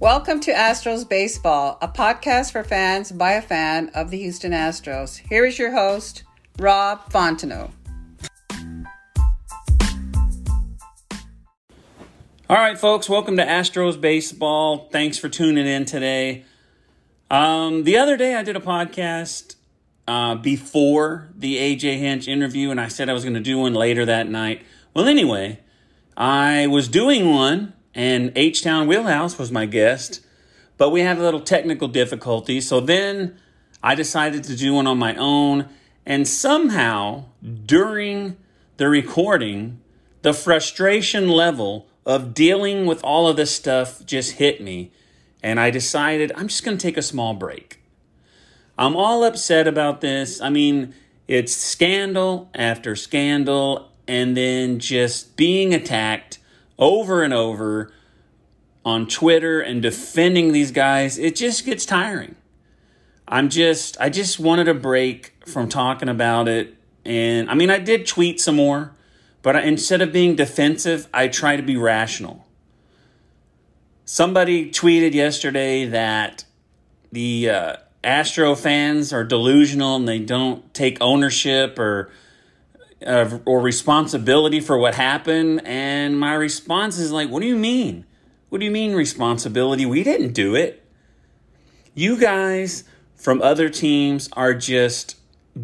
Welcome to Astros Baseball, a podcast for fans by a fan of the Houston Astros. Here is your host, Rob Fontenot. All right, folks, welcome to Astros Baseball. Thanks for tuning in today. Um, the other day, I did a podcast uh, before the AJ Hinch interview, and I said I was going to do one later that night. Well, anyway, I was doing one and H Town Wheelhouse was my guest, but we had a little technical difficulty. So then I decided to do one on my own, and somehow during the recording, the frustration level of dealing with all of this stuff just hit me, and I decided I'm just going to take a small break. I'm all upset about this. I mean, it's scandal after scandal, and then just being attacked over and over on Twitter and defending these guys, it just gets tiring. I'm just, I just wanted a break from talking about it. And I mean, I did tweet some more, but I, instead of being defensive, I try to be rational. Somebody tweeted yesterday that the uh, Astro fans are delusional and they don't take ownership or uh, or responsibility for what happened. And my response is like, what do you mean? What do you mean responsibility? We didn't do it. You guys from other teams are just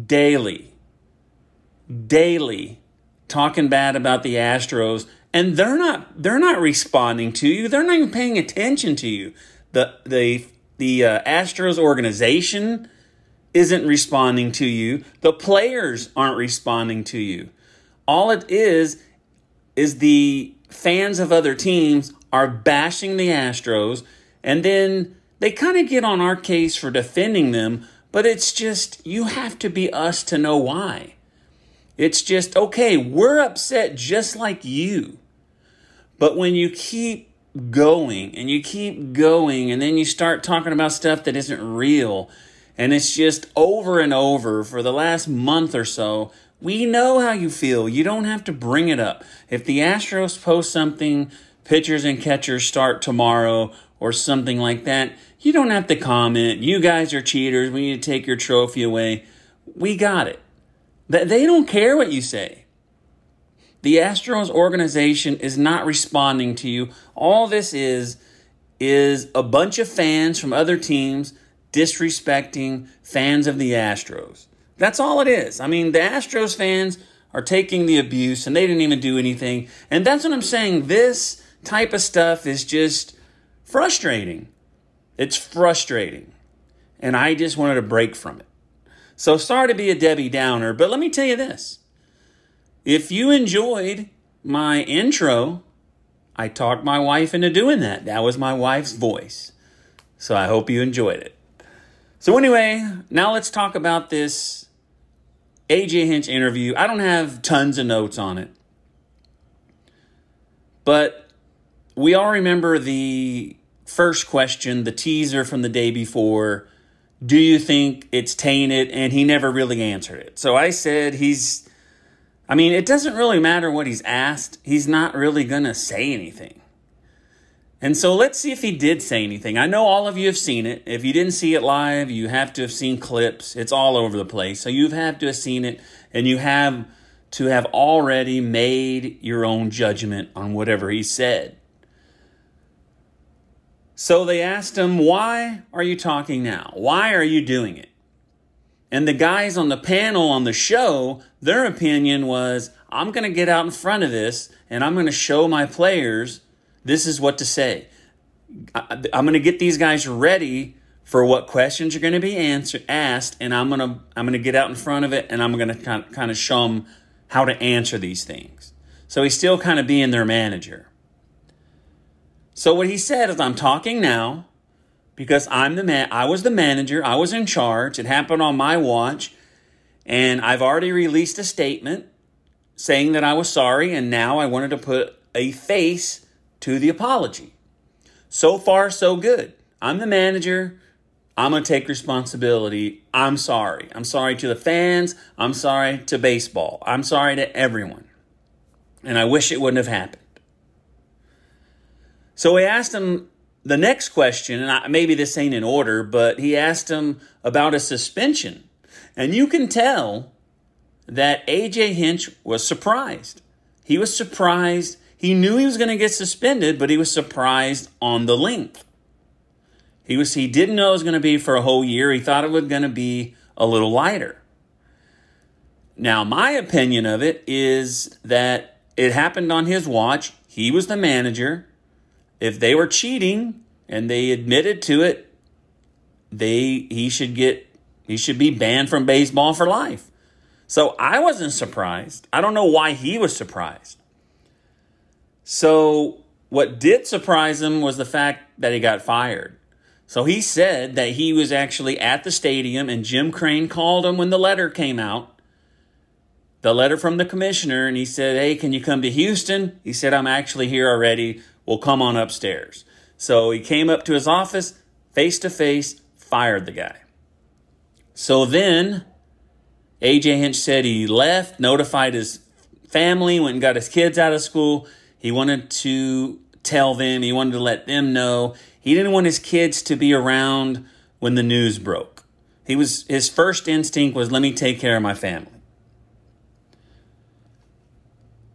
daily, daily talking bad about the Astros and they're not they're not responding to you. They're not even paying attention to you. The the the uh, Astros organization isn't responding to you. The players aren't responding to you. All it is is the fans of other teams are bashing the Astros and then they kind of get on our case for defending them, but it's just you have to be us to know why. It's just okay, we're upset just like you. But when you keep going and you keep going and then you start talking about stuff that isn't real and it's just over and over for the last month or so. We know how you feel. You don't have to bring it up. If the Astros post something, pitchers and catchers start tomorrow or something like that, you don't have to comment. You guys are cheaters. We need to take your trophy away. We got it. They don't care what you say. The Astros organization is not responding to you. All this is is a bunch of fans from other teams disrespecting fans of the Astros. That's all it is. I mean, the Astros fans are taking the abuse and they didn't even do anything. And that's what I'm saying. This type of stuff is just frustrating. It's frustrating. And I just wanted a break from it. So sorry to be a Debbie Downer, but let me tell you this. If you enjoyed my intro, I talked my wife into doing that. That was my wife's voice. So I hope you enjoyed it. So, anyway, now let's talk about this AJ Hinch interview. I don't have tons of notes on it, but we all remember the first question, the teaser from the day before. Do you think it's tainted? And he never really answered it. So I said he's, I mean, it doesn't really matter what he's asked. He's not really going to say anything. And so let's see if he did say anything. I know all of you have seen it. If you didn't see it live, you have to have seen clips. It's all over the place. So you have to have seen it and you have to have already made your own judgment on whatever he said. So they asked him, Why are you talking now? Why are you doing it? And the guys on the panel on the show, their opinion was, I'm going to get out in front of this and I'm going to show my players this is what to say. I, am going to get these guys ready for what questions are going to be answered, asked, and I'm going to I'm going to get out in front of it, and I'm going to kind of, kind of show them how to answer these things. So he's still kind of being their manager. So what he said is, I'm talking now because I'm the man. I was the manager. I was in charge. It happened on my watch, and I've already released a statement saying that I was sorry, and now I wanted to put a face to the apology. So far, so good. I'm the manager. I'm going to take responsibility. I'm sorry. I'm sorry to the fans. I'm sorry to baseball. I'm sorry to everyone. And I wish it wouldn't have happened. So we asked him the next question, and I, maybe this ain't in order, but he asked him about a suspension. And you can tell that AJ Hinch was surprised. He was surprised. He knew he was going to get suspended, but he was surprised on the length. He was he didn't know it was going to be for a whole year. He thought it was going to be a little lighter. Now, my opinion of it is that it happened on his watch. He was the manager. If they were cheating and they admitted to it, they he should get he should be banned from baseball for life. So I wasn't surprised. I don't know why he was surprised. So what did surprise him was the fact that he got fired. So he said that he was actually at the stadium and Jim Crane called him when the letter came out. The letter from the commissioner, and he said, Hey, can you come to Houston? He said, I'm actually here already. We'll come on upstairs. So he came up to his office, face to face, fired the guy. So then AJ Hinch said he left, notified his family, went and got his kids out of school. He wanted to tell them, he wanted to let them know he didn't want his kids to be around when the news broke. He was his first instinct was let me take care of my family.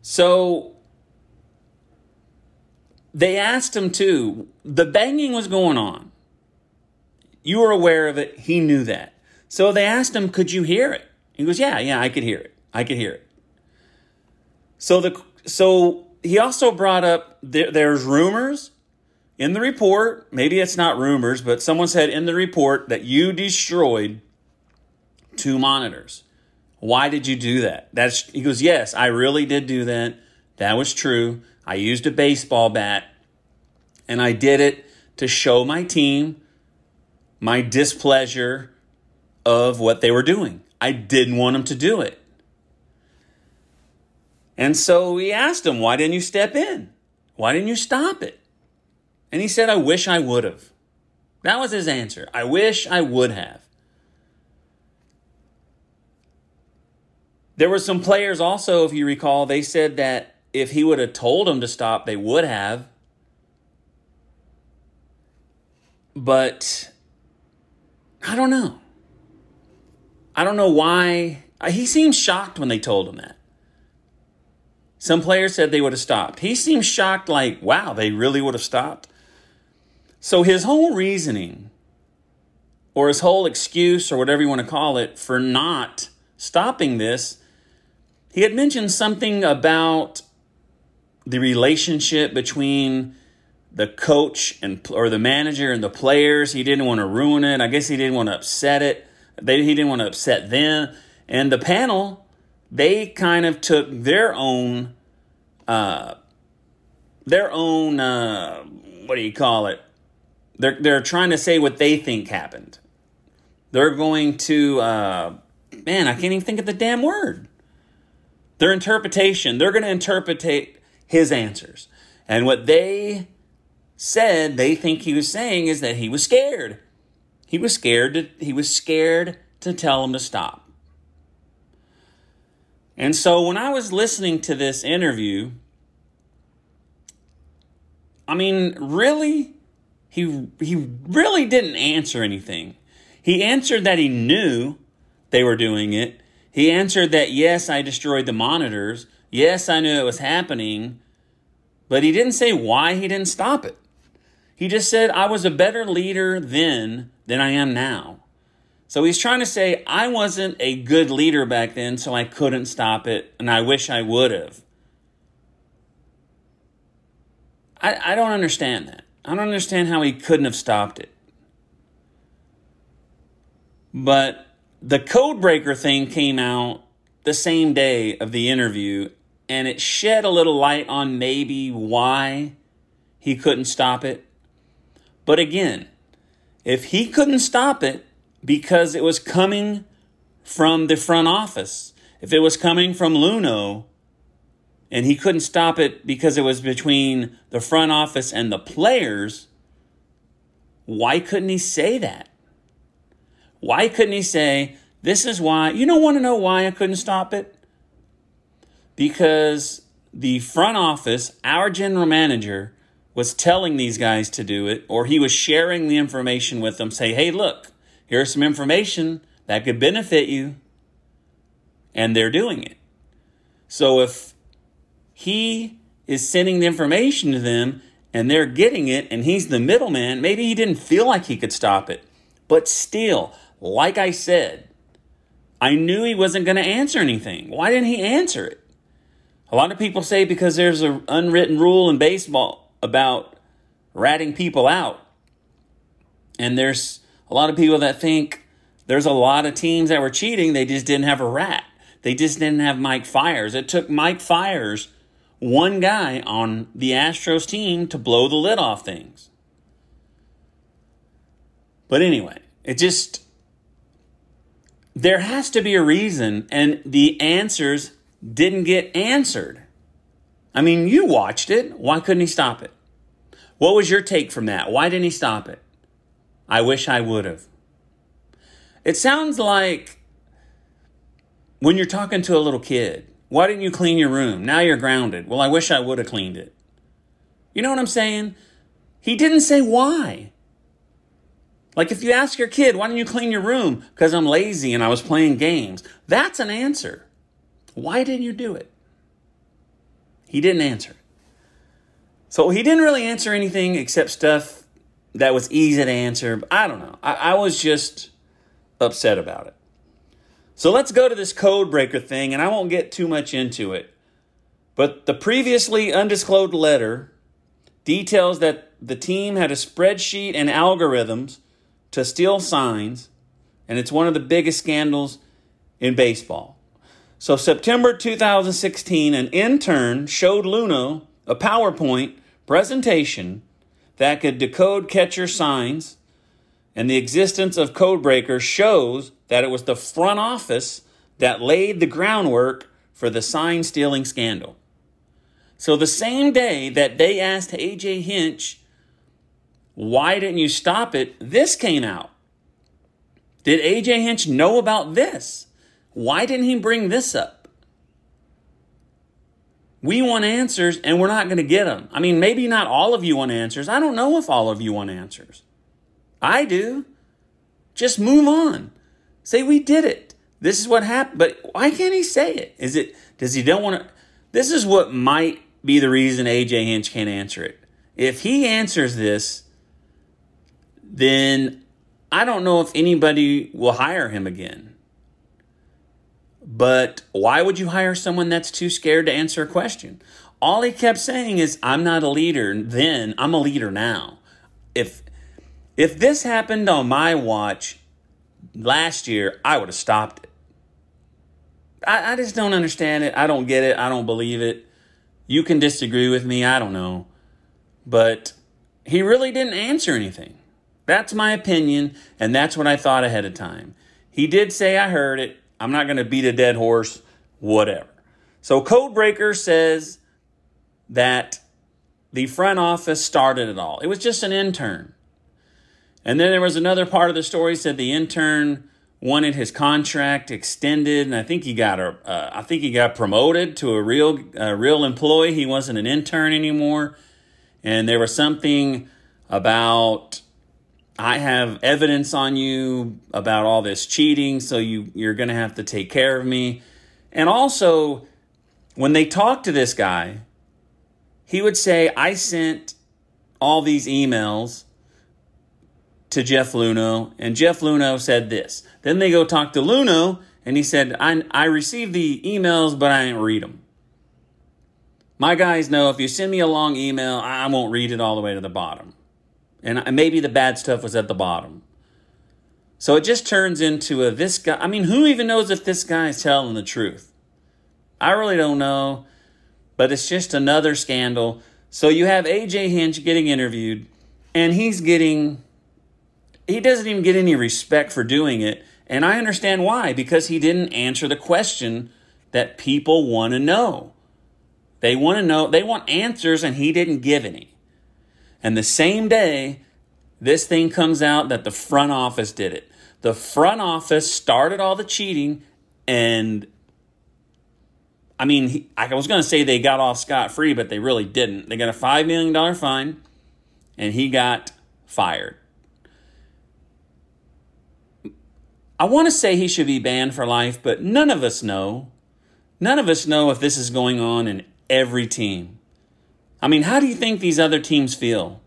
So they asked him too. The banging was going on. You were aware of it. He knew that. So they asked him, "Could you hear it?" He goes, "Yeah, yeah, I could hear it. I could hear it." So the so he also brought up there, there's rumors in the report, maybe it's not rumors, but someone said in the report that you destroyed two monitors. Why did you do that? That's he goes, "Yes, I really did do that. That was true. I used a baseball bat and I did it to show my team my displeasure of what they were doing. I didn't want them to do it." And so we asked him, "Why didn't you step in? Why didn't you stop it?" And he said, I wish I would have. That was his answer. I wish I would have. There were some players also, if you recall, they said that if he would have told them to stop, they would have. But I don't know. I don't know why. He seemed shocked when they told him that. Some players said they would have stopped. He seemed shocked, like, wow, they really would have stopped. So his whole reasoning, or his whole excuse, or whatever you want to call it, for not stopping this, he had mentioned something about the relationship between the coach and or the manager and the players. He didn't want to ruin it. I guess he didn't want to upset it. They, he didn't want to upset them. And the panel, they kind of took their own, uh, their own, uh, what do you call it? They're, they're trying to say what they think happened. They're going to, uh, man, I can't even think of the damn word. Their interpretation, they're going to interpret his answers. And what they said they think he was saying is that he was scared. He was scared to, he was scared to tell him to stop. And so when I was listening to this interview, I mean, really? he he really didn't answer anything. He answered that he knew they were doing it. He answered that yes, I destroyed the monitors. Yes, I knew it was happening. But he didn't say why he didn't stop it. He just said I was a better leader then than I am now. So he's trying to say I wasn't a good leader back then, so I couldn't stop it, and I wish I would have. I, I don't understand that. I don't understand how he couldn't have stopped it. But the code breaker thing came out the same day of the interview, and it shed a little light on maybe why he couldn't stop it. But again, if he couldn't stop it because it was coming from the front office, if it was coming from Luhnow and he couldn't stop it because it was between the front office and the players, why couldn't he say that? Why couldn't he say, This is why? You don't want to know why I couldn't stop it? Because the front office, our general manager, was telling these guys to do it, or he was sharing the information with them, say, Hey, look, here's some information that could benefit you. And they're doing it. So if he is sending the information to them and they're getting it and he's the middleman, maybe he didn't feel like he could stop it. But still, like I said, I knew he wasn't going to answer anything. Why didn't he answer it? A lot of people say because there's an unwritten rule in baseball about ratting people out. And there's a lot of people that think there's a lot of teams that were cheating, they just didn't have a rat. They just didn't have Mike Fiers. It took Mike Fiers, one guy on the Astros team to blow the lid off things. But anyway, it just, there has to be a reason, and the answers didn't get answered. I mean, you watched it. Why couldn't he stop it? What was your take from that? Why didn't he stop it? I wish I would have. It sounds like when you're talking to a little kid why didn't you clean your room? Now you're grounded. Well, I wish I would have cleaned it. You know what I'm saying? He didn't say why. Like if you ask your kid, why didn't you clean your room? Because I'm lazy and I was playing games. That's an answer. Why didn't you do it? He didn't answer. So he didn't really answer anything except stuff that was easy to answer. I don't know. I, I was just upset about it. So let's go to this code breaker thing, and I won't get too much into it. But the previously undisclosed letter details that the team had a spreadsheet and algorithms to steal signs, and it's one of the biggest scandals in baseball. So, September 2016, an intern showed Luhnow a PowerPoint presentation that could decode catcher signs and the existence of Codebreaker shows that it was the front office that laid the groundwork for the sign stealing scandal. So the same day that they asked AJ Hinch, why didn't you stop it? This came out. Did AJ Hinch know about this? Why didn't he bring this up? We want answers and we're not going to get them. I mean, maybe not all of you want answers. I don't know if all of you want answers. I do. Just move on. Say we did it. This is what happened. But why can't he say it? Is it does he don't want to This is what might be the reason AJ Hinch can't answer it. If he answers this, then I don't know if anybody will hire him again. But why would you hire someone that's too scared to answer a question? All he kept saying is, I'm not a leader then, I'm a leader now. If if this happened on my watch last year, I would have stopped it. I, I just don't understand it. I don't get it. I don't believe it. You can disagree with me. I don't know. But he really didn't answer anything. That's my opinion, and that's what I thought ahead of time. He did say, I heard it. I'm not going to beat a dead horse, whatever. So, Codebreaker says that the front office started it all. It was just an intern. And then there was another part of the story said the intern wanted his contract extended, and I think he got a, uh, I think he got promoted to a real, a real employee. He wasn't an intern anymore, and there was something about I have evidence on you about all this cheating, so you you're going to have to take care of me. And also, when they talked to this guy, he would say, "I sent all these emails." to Jeff Luhnow, and Jeff Luhnow said this. Then they go talk to Luhnow, and he said, I, I received the emails, but I didn't read them. My guys know if you send me a long email, I won't read it all the way to the bottom. And maybe the bad stuff was at the bottom. So it just turns into a this guy. I mean, who even knows if this guy is telling the truth? I really don't know, but it's just another scandal. So you have AJ Hinch getting interviewed, and he's getting, he doesn't even get any respect for doing it. And I understand why, because he didn't answer the question that people want to know. They want to know, they want answers, and he didn't give any. And the same day, this thing comes out that the front office did it. The front office started all the cheating, and I mean, I was going to say they got off scot free, but they really didn't. They got a $5 million fine, and he got fired. I want to say he should be banned for life, but none of us know. None of us know if this is going on in every team. I mean, how do you think these other teams feel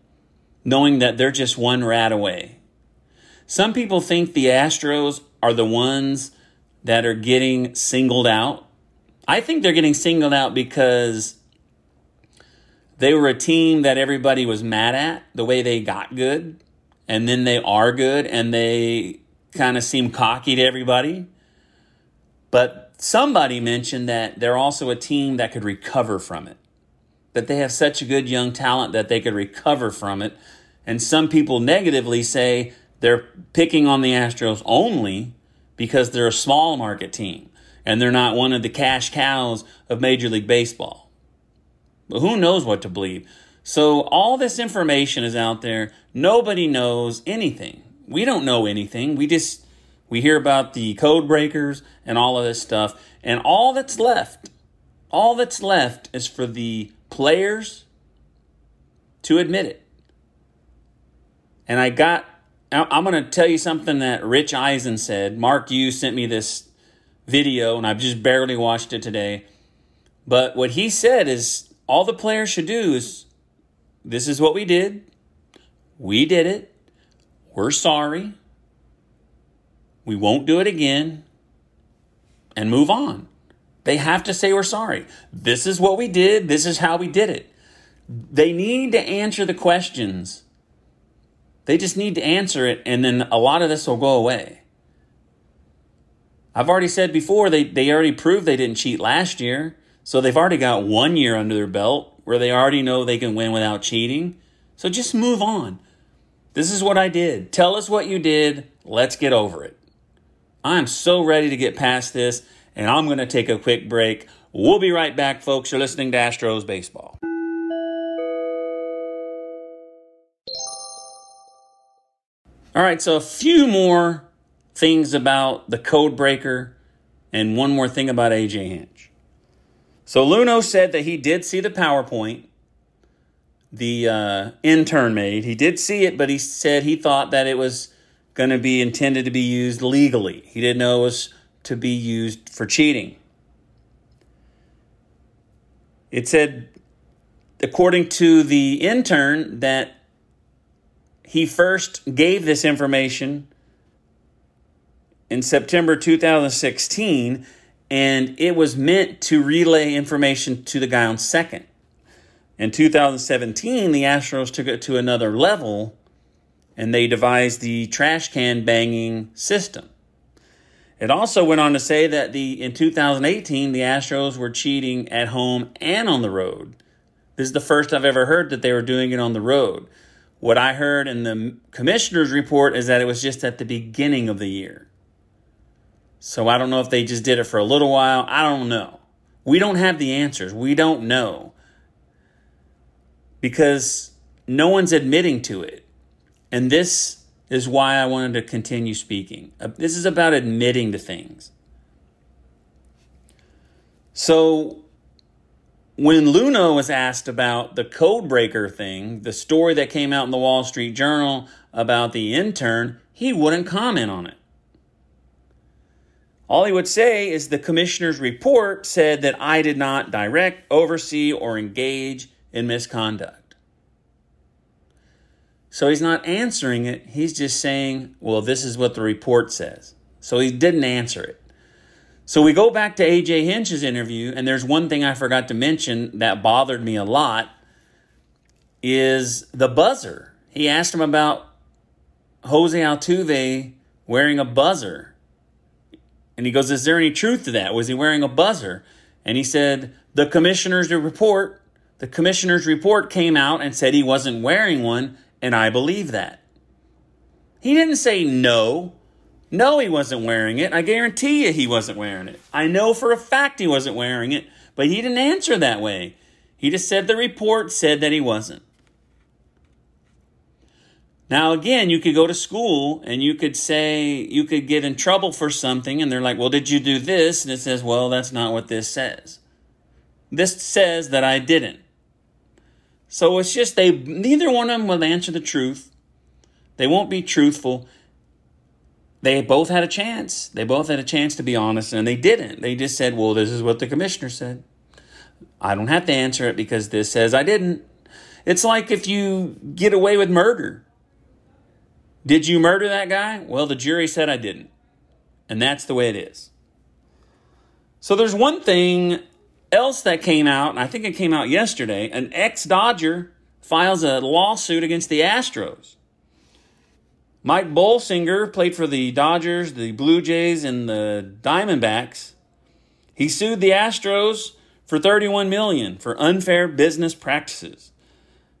knowing that they're just one rat away? Some people think the Astros are the ones that are getting singled out. I think they're getting singled out because they were a team that everybody was mad at the way they got good, and then they are good, and they kind of seem cocky to everybody. But somebody mentioned that they're also a team that could recover from it that they have such a good young talent that they could recover from it. And some people negatively say they're picking on the Astros only because they're a small market team and they're not one of the cash cows of Major League Baseball. But who knows what to believe? So all this information is out there. Nobody knows anything. We don't know anything. We just we hear about the code breakers and all of this stuff. And all that's left, all that's left is for the players to admit it. And I got, I'm going to tell you something that Rich Eisen said. Mark you sent me this video, and I've just barely watched it today. But what he said is all the players should do is this is what we did. We did it. We're sorry. We won't do it again. And move on. They have to say we're sorry. This is what we did. This is how we did it. They need to answer the questions. They just need to answer it, and then a lot of this will go away. I've already said before, they, they already proved they didn't cheat last year. So they've already got one year under their belt where they already know they can win without cheating. So just move on. This is what I did. Tell us what you did. Let's get over it. I'm so ready to get past this and I'm going to take a quick break. We'll be right back, folks. You're listening to Astros Baseball. All right, so a few more things about the code breaker and one more thing about AJ Hinch. So Luhnow said that he did see the PowerPoint the uh, intern made. He did see it, but he said he thought that it was going to be intended to be used legally. He didn't know it was to be used for cheating. It said, according to the intern, that he first gave this information in September 2016, and it was meant to relay information to the guy on second. In 2017, the Astros took it to another level and they devised the trash can banging system. It also went on to say that the in 2018 the Astros were cheating at home and on the road. This is the first I've ever heard that they were doing it on the road. What I heard in the commissioner's report is that it was just at the beginning of the year. So I don't know if they just did it for a little while. I don't know. We don't have the answers. We don't know. Because no one's admitting to it. And this is why I wanted to continue speaking. Uh, this is about admitting to things. So, when Luhnow was asked about the code breaker thing, the story that came out in the Wall Street Journal about the intern, he wouldn't comment on it. All he would say is the commissioner's report said that I did not direct, oversee, or engage in misconduct. So he's not answering it. He's just saying, well, this is what the report says. So he didn't answer it. So we go back to AJ Hinch's interview, and there's one thing I forgot to mention that bothered me a lot is the buzzer. He asked him about Jose Altuve wearing a buzzer. And he goes, Is there any truth to that? Was he wearing a buzzer? And he said, the commissioner's report, the commissioner's report came out and said he wasn't wearing one, and I believe that. He didn't say no. No, he wasn't wearing it. I guarantee you he wasn't wearing it. I know for a fact he wasn't wearing it, but he didn't answer that way. He just said the report said that he wasn't. Now, again, you could go to school and you could say, you could get in trouble for something, and they're like, well, did you do this? And it says, well, that's not what this says. This says that I didn't. So it's just they, neither one of them will answer the truth. They won't be truthful. They both had a chance. They both had a chance to be honest, and they didn't. They just said, well, this is what the commissioner said. I don't have to answer it because this says I didn't. It's like if you get away with murder did you murder that guy? Well, the jury said I didn't. And that's the way it is. So there's one thing else that came out, and I think it came out yesterday. An ex Dodger files a lawsuit against the Astros. Mike Bolsinger played for the Dodgers, the Blue Jays, and the Diamondbacks. He sued the Astros for 31 million for unfair business practices.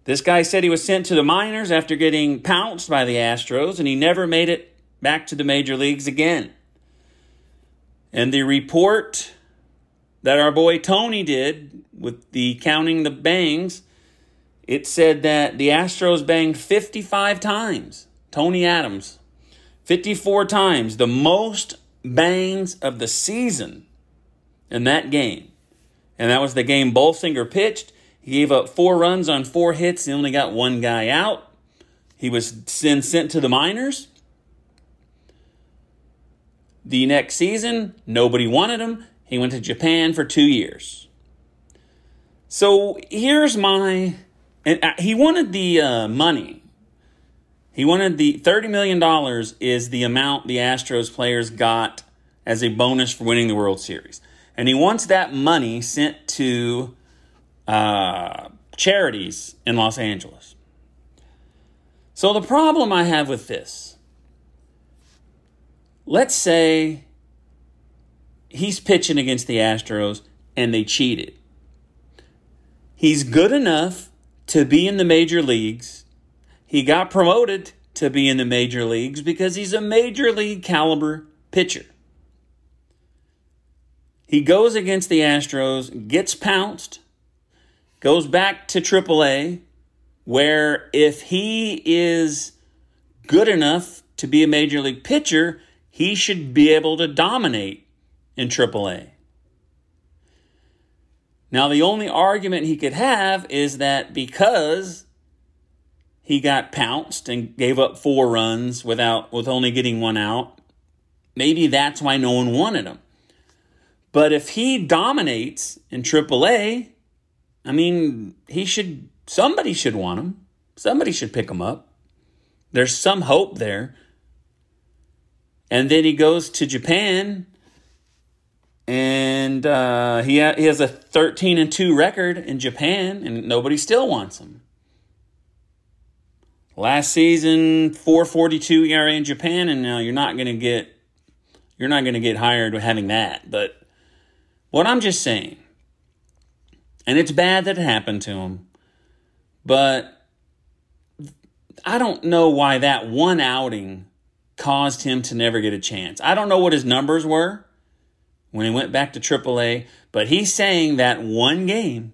This guy said he was sent to the minors after getting pounced by the Astros, and he never made it back to the major leagues again. And the report that our boy Tony did with the counting the bangs, it said that the Astros banged 55 times. Tony Adams, 54 times, the most bangs of the season in that game. And that was the game Bolsinger pitched. He gave up four runs on four hits. He only got one guy out. He was then sent to the minors. The next season, nobody wanted him. He went to Japan for two years. So here's my. And uh, he wanted the uh, money. He wanted the $30 million is the amount the Astros players got as a bonus for winning the World Series. And he wants that money sent to uh, charities in Los Angeles. So the problem I have with this, let's say he's pitching against the Astros and they cheated. He's good enough to be in the major leagues. He got promoted to be in the major leagues because he's a major league caliber pitcher. He goes against the Astros, gets pounced, goes back to AAA, where if he is good enough to be a major league pitcher, he should be able to dominate in AAA. Now, the only argument he could have is that because he got pounced and gave up four runs without with only getting one out, maybe that's why no one wanted him. But if he dominates in AAA, I mean, he should, somebody should want him. Somebody should pick him up. There's some hope there. And then he goes to Japan and uh, he, ha- he has a 13 and 2 record in Japan and nobody still wants him. Last season, 442 ERA in Japan, and now you're not to get you're not going to get hired with having that. But what I'm just saying and it's bad that it happened to him. But I don't know why that one outing caused him to never get a chance. I don't know what his numbers were when he went back to AAA, but he's saying that one game,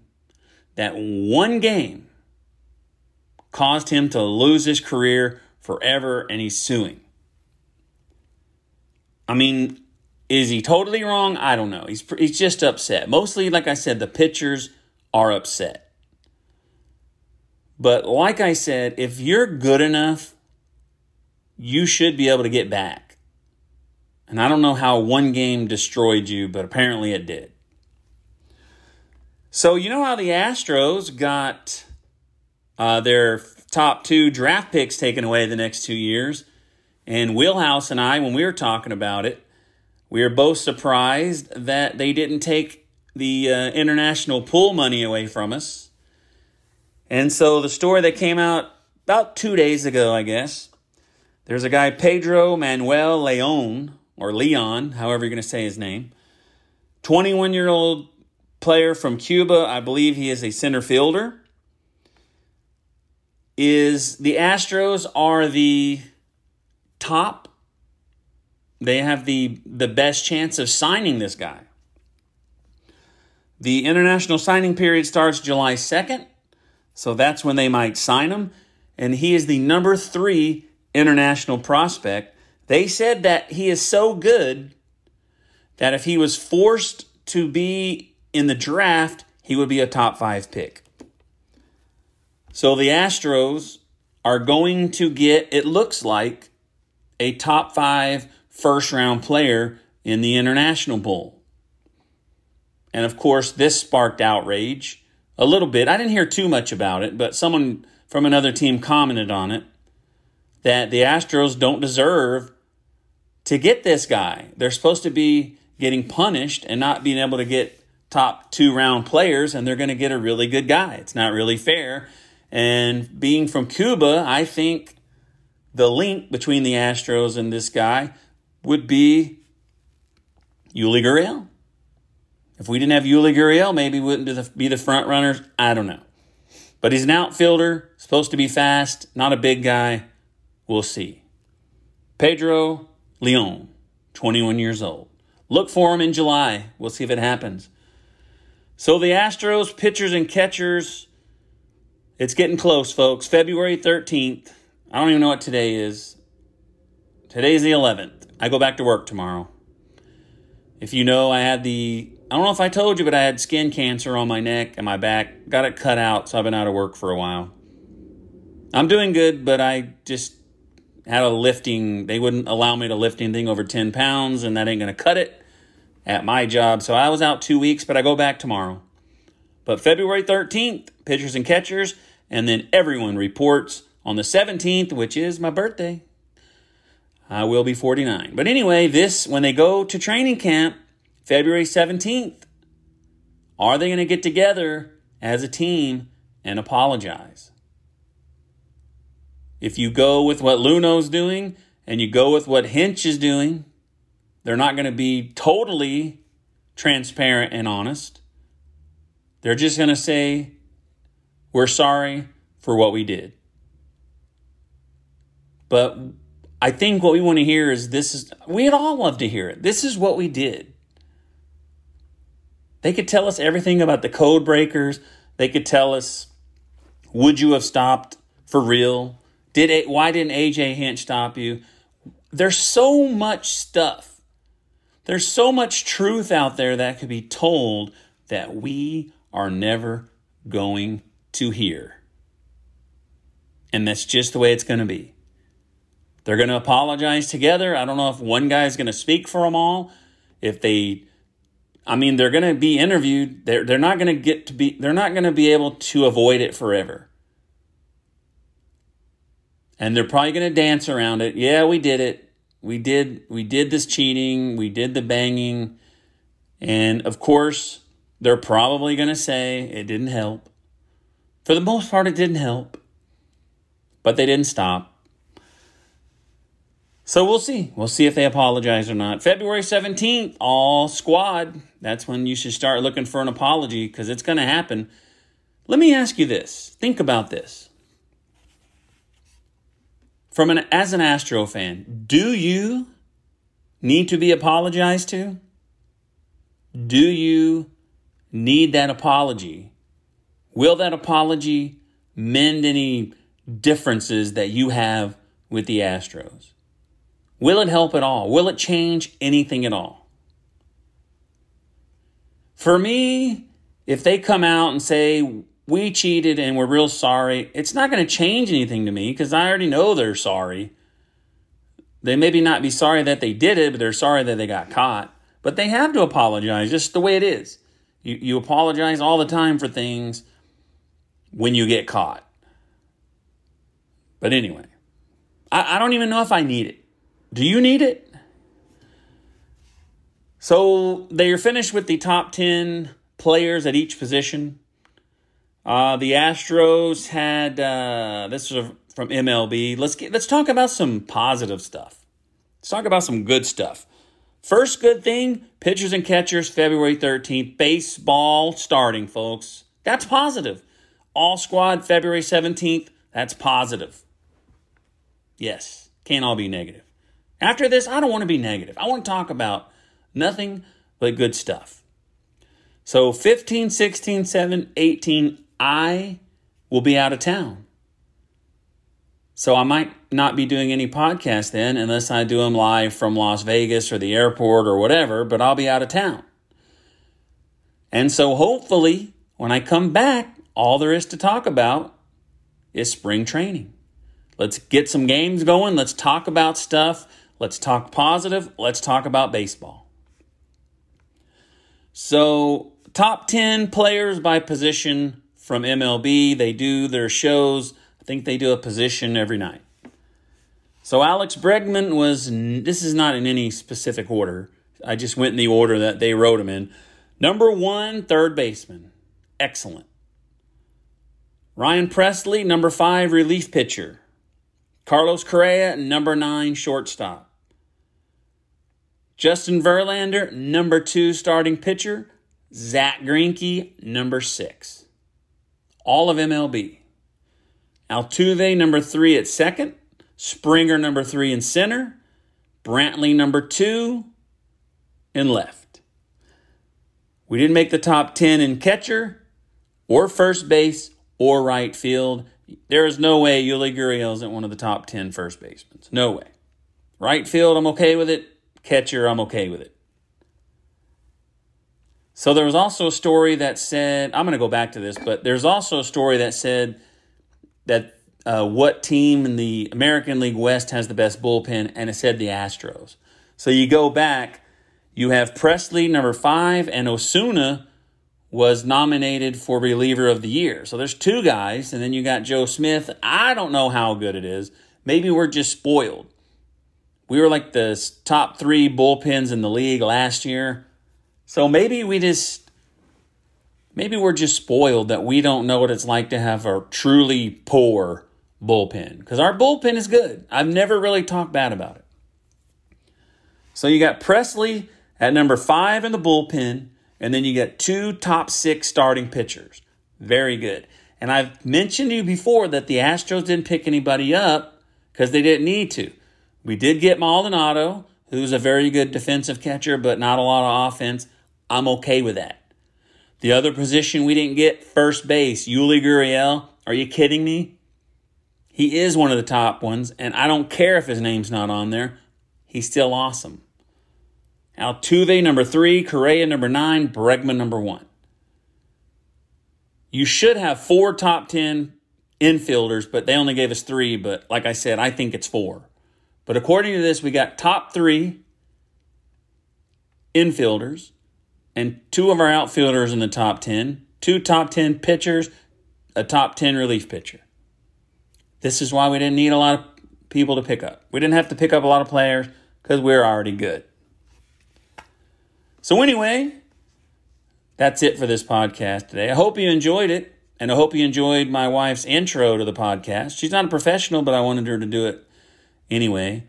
that one game caused him to lose his career forever and he's suing. I mean, is he totally wrong? I don't know. He's he's just upset. Mostly like I said the pitchers are upset. But like I said, if you're good enough, you should be able to get back. And I don't know how one game destroyed you, but apparently it did. So, you know how the Astros got uh, their top two draft picks taken away the next two years? And Wheelhouse and I, when we were talking about it, we were both surprised that they didn't take the uh, international pool money away from us. And so the story that came out about two days ago, I guess, there's a guy, Pedro Manuel Leon, or Leon, however you're going to say his name, 21 year old player from Cuba, I believe he is a center fielder, is the Astros are the top. They have the the best chance of signing this guy. The international signing period starts July 2nd, so that's when they might sign him. And he is the number three international prospect. They said that he is so good that if he was forced to be in the draft, he would be a top five pick. So the Astros are going to get, it looks like, a top five first round player in the International pool. And of course, this sparked outrage a little bit. I didn't hear too much about it, but someone from another team commented on it that the Astros don't deserve to get this guy. They're supposed to be getting punished and not being able to get top two round players, and they're going to get a really good guy. It's not really fair. And being from Cuba, I think the link between the Astros and this guy would be Yuli Gurriel. If we didn't have Yuli Gurriel, maybe wouldn't be the front runners. I don't know. But he's an outfielder, supposed to be fast, not a big guy. We'll see. Pedro Leon, 21 years old. Look for him in July. We'll see if it happens. So the Astros pitchers and catchers, it's getting close, folks. February 13th. I don't even know what today is. Today's the 11th. I go back to work tomorrow. If you know, I had the, I don't know if I told you, but I had skin cancer on my neck and my back. Got it cut out, so I've been out of work for a while. I'm doing good, but I just had a lifting, they wouldn't allow me to lift anything over 10 pounds, and that ain't going to cut it at my job. So I was out two weeks, but I go back tomorrow. But February 13th, pitchers and catchers, and then everyone reports on the 17th, which is my birthday. I will be 49. But anyway, this, when they go to training camp, February 17th, are they going to get together as a team and apologize? If you go with what Luhnow's doing and you go with what Hinch is doing, they're not going to be totally transparent and honest. They're just going to say, We're sorry for what we did. But I think what we want to hear is this is, we'd all love to hear it. This is what we did. They could tell us everything about the code breakers. They could tell us, would you have stopped for real? Did it? why didn't AJ Hinch stop you? There's so much stuff. There's so much truth out there that could be told that we are never going to hear. And that's just the way it's going to be. They're going to apologize together. I don't know if one guy is going to speak for them all. If they, I mean, they're going to be interviewed. They're, they're not going to get to be, they're not going to be able to avoid it forever. And they're probably going to dance around it. Yeah, we did it. We did, we did this cheating. We did the banging. And of course, they're probably going to say it didn't help. For the most part, it didn't help. But they didn't stop. So we'll see. We'll see if they apologize or not. February 17th, all squad. That's when you should start looking for an apology because it's going to happen. Let me ask you this. Think about this. From an as an Astro fan, do you need to be apologized to? Do you need that apology? Will that apology mend any differences that you have with the Astros? Will it help at all? Will it change anything at all? For me, if they come out and say, we cheated and we're real sorry, it's not going to change anything to me because I already know they're sorry. They maybe not be sorry that they did it, but they're sorry that they got caught. But they have to apologize, just the way it is. You, you apologize all the time for things when you get caught. But anyway, I, I don't even know if I need it. Do you need it? So they are finished with the top 10 players at each position. Uh, the Astros had uh, this is from MLB. Let's get let's talk about some positive stuff. Let's talk about some good stuff. First good thing pitchers and catchers, February 13th. Baseball starting, folks. That's positive. All squad, February 17th. That's positive. Yes, can't all be negative. After this, I don't want to be negative. I want to talk about nothing but good stuff. So 15, 16, 7, 18, I will be out of town. So I might not be doing any podcast then unless I do them live from Las Vegas or the airport or whatever, but I'll be out of town. And so hopefully when I come back, all there is to talk about is spring training. Let's get some games going. Let's talk about stuff. Let's talk positive. Let's talk about baseball. So, top 10 players by position from MLB. They do their shows I think they do a position every night. So Alex Bregman was, this is not in any specific order. I just went in the order that they wrote him in. Number one, third baseman. Excellent. Ryan Pressly, number five, relief pitcher. Carlos Correa, number nine, shortstop. Justin Verlander, number two, starting pitcher. Zach Greinke, number six. All of MLB. Altuve, number three at second. Springer, number three in center. Brantley, number two in left. We didn't make the top 10 in catcher or first base or right field. There is no way Yuli Gurriel isn't one of the top 10 first basemen. No way. Right field, I'm okay with it. Catcher, I'm okay with it. So there was also a story that said, I'm going to go back to this, but there's also a story that said that uh, what team in the American League West has the best bullpen, and it said the Astros. So you go back, you have Pressly, number five, and Osuna was nominated for reliever of the year. So there's two guys, and then you got Joe Smith. I don't know how good it is. Maybe we're just spoiled. We were like the top three bullpens in the league last year. So maybe we just maybe we're just spoiled that we don't know what it's like to have a truly poor bullpen because our bullpen is good. I've never really talked bad about it. So you got Pressly at number five in the bullpen, and then you got two top six starting pitchers. Very good. And I've mentioned to you before that the Astros didn't pick anybody up because they didn't need to. We did get Maldonado, who's a very good defensive catcher, but not a lot of offense. I'm okay with that. The other position we didn't get, first base, Yuli Gurriel. Are you kidding me? He is one of the top ones, and I don't care if his name's not on there. He's still awesome. Altuve, number three, Correa, number nine, Bregman, number one. You should have four top 10 infielders, but they only gave us three. But like I said, I think it's four. But according to this, we got top three infielders, and two of our outfielders in the top 10, two top 10 pitchers, a top 10 relief pitcher. This is why we didn't need a lot of people to pick up. We didn't have to pick up a lot of players because we we're already good. So, anyway, that's it for this podcast today. I hope you enjoyed it, and I hope you enjoyed my wife's intro to the podcast. She's not a professional, but I wanted her to do it anyway.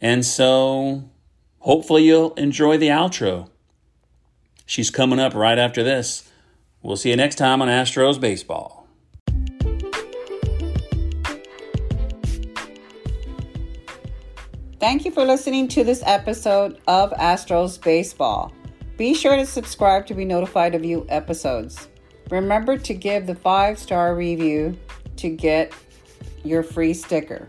And so, hopefully, you'll enjoy the outro. She's coming up right after this. We'll see you next time on Astros Baseball. Thank you for listening to this episode of Astros Baseball. Be sure to subscribe to be notified of new episodes. Remember to give the five star review to get your free sticker.